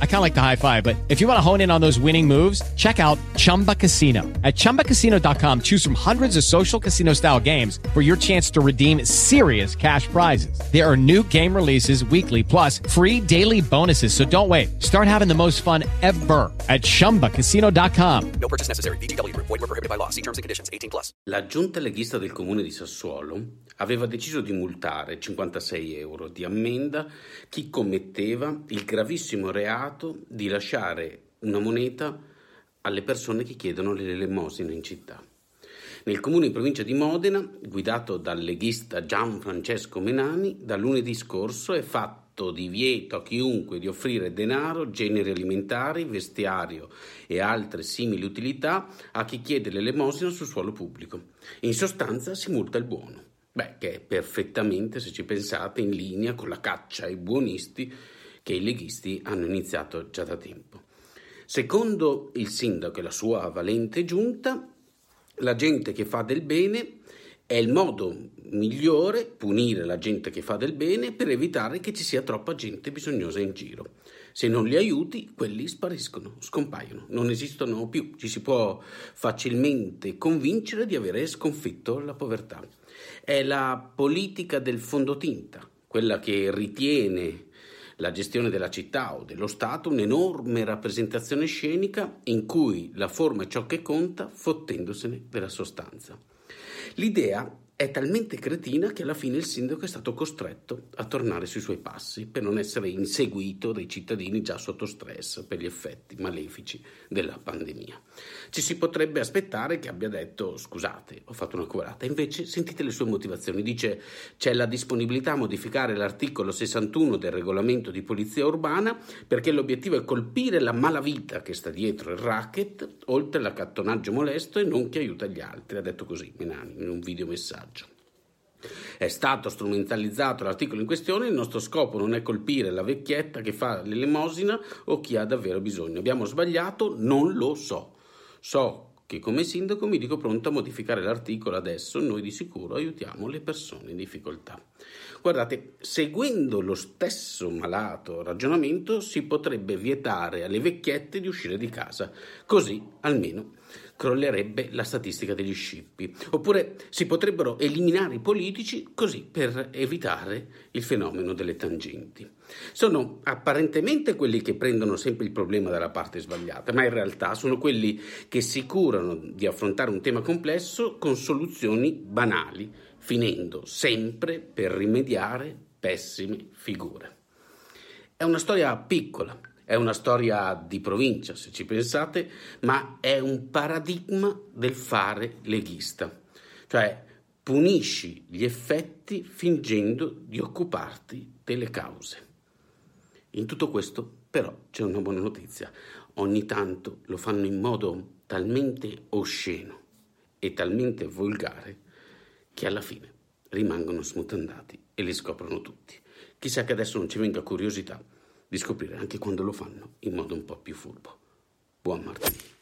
I kind of like the high five, but if you want to hone in on those winning moves, check out Chumba Casino. At ChumbaCasino.com, choose from hundreds of social casino style games for your chance to redeem serious cash prizes. There are new game releases weekly, plus free daily bonuses. So don't wait. Start having the most fun ever at ChumbaCasino.com. No purchase necessary. VGW. Void were prohibited by law. See terms and conditions. 18 plus. La giunta leghista del comune di Sassuolo aveva deciso di multare 56 euro di ammenda chi commetteva il gravissimo reato di lasciare una moneta alle persone che chiedono l'elemosina in città. Nel comune in provincia di Modena, guidato dal leghista Gian Francesco Menani, da lunedì scorso è fatto divieto a chiunque di offrire denaro, generi alimentari, vestiario e altre simili utilità a chi chiede l'elemosina sul suolo pubblico. In sostanza si multa il buono. Beh, che è perfettamente, se ci pensate, in linea con la caccia ai buonisti che i leghisti hanno iniziato già da tempo. Secondo il sindaco e la sua valente giunta, la gente che fa del bene è il modo migliore, punire la gente che fa del bene, per evitare che ci sia troppa gente bisognosa in giro. Se non li aiuti, quelli spariscono, scompaiono, non esistono più. Ci si può facilmente convincere di avere sconfitto la povertà. È la politica del fondotinta, quella che ritiene la gestione della città o dello Stato un'enorme rappresentazione scenica in cui la forma è ciò che conta, fottendosene della sostanza. L'idea è talmente cretina che alla fine il sindaco è stato costretto a tornare sui suoi passi per non essere inseguito dai cittadini già sotto stress per gli effetti malefici della pandemia. Ci si potrebbe aspettare che abbia detto scusate, ho fatto una curata, invece sentite le sue motivazioni, dice c'è la disponibilità a modificare l'articolo 61 del regolamento di polizia urbana perché l'obiettivo è colpire la malavita che sta dietro il racket, oltre l'accattonaggio molesto e non chi aiuta gli altri, ha detto così Menani in un video messaggio. È stato strumentalizzato l'articolo in questione, il nostro scopo non è colpire la vecchietta che fa l'elemosina o chi ha davvero bisogno. Abbiamo sbagliato? Non lo so. So che come sindaco mi dico pronto a modificare l'articolo adesso, noi di sicuro aiutiamo le persone in difficoltà. Guardate, seguendo lo stesso malato ragionamento si potrebbe vietare alle vecchiette di uscire di casa, così almeno crollerebbe la statistica degli scippi. Oppure si potrebbero eliminare i politici così per evitare il fenomeno delle tangenti. Sono apparentemente quelli che prendono sempre il problema dalla parte sbagliata, ma in realtà sono quelli che si curano di affrontare un tema complesso con soluzioni banali, finendo sempre per rimediare pessime figure. È una storia piccola, è una storia di provincia, se ci pensate, ma è un paradigma del fare leghista. Cioè, punisci gli effetti fingendo di occuparti delle cause. In tutto questo, però, c'è una buona notizia. Ogni tanto lo fanno in modo talmente osceno e talmente volgare che alla fine rimangono smutandati e li scoprono tutti. Chissà che adesso non ci venga curiosità di scoprire anche quando lo fanno in modo un po' più furbo. Buon martedì.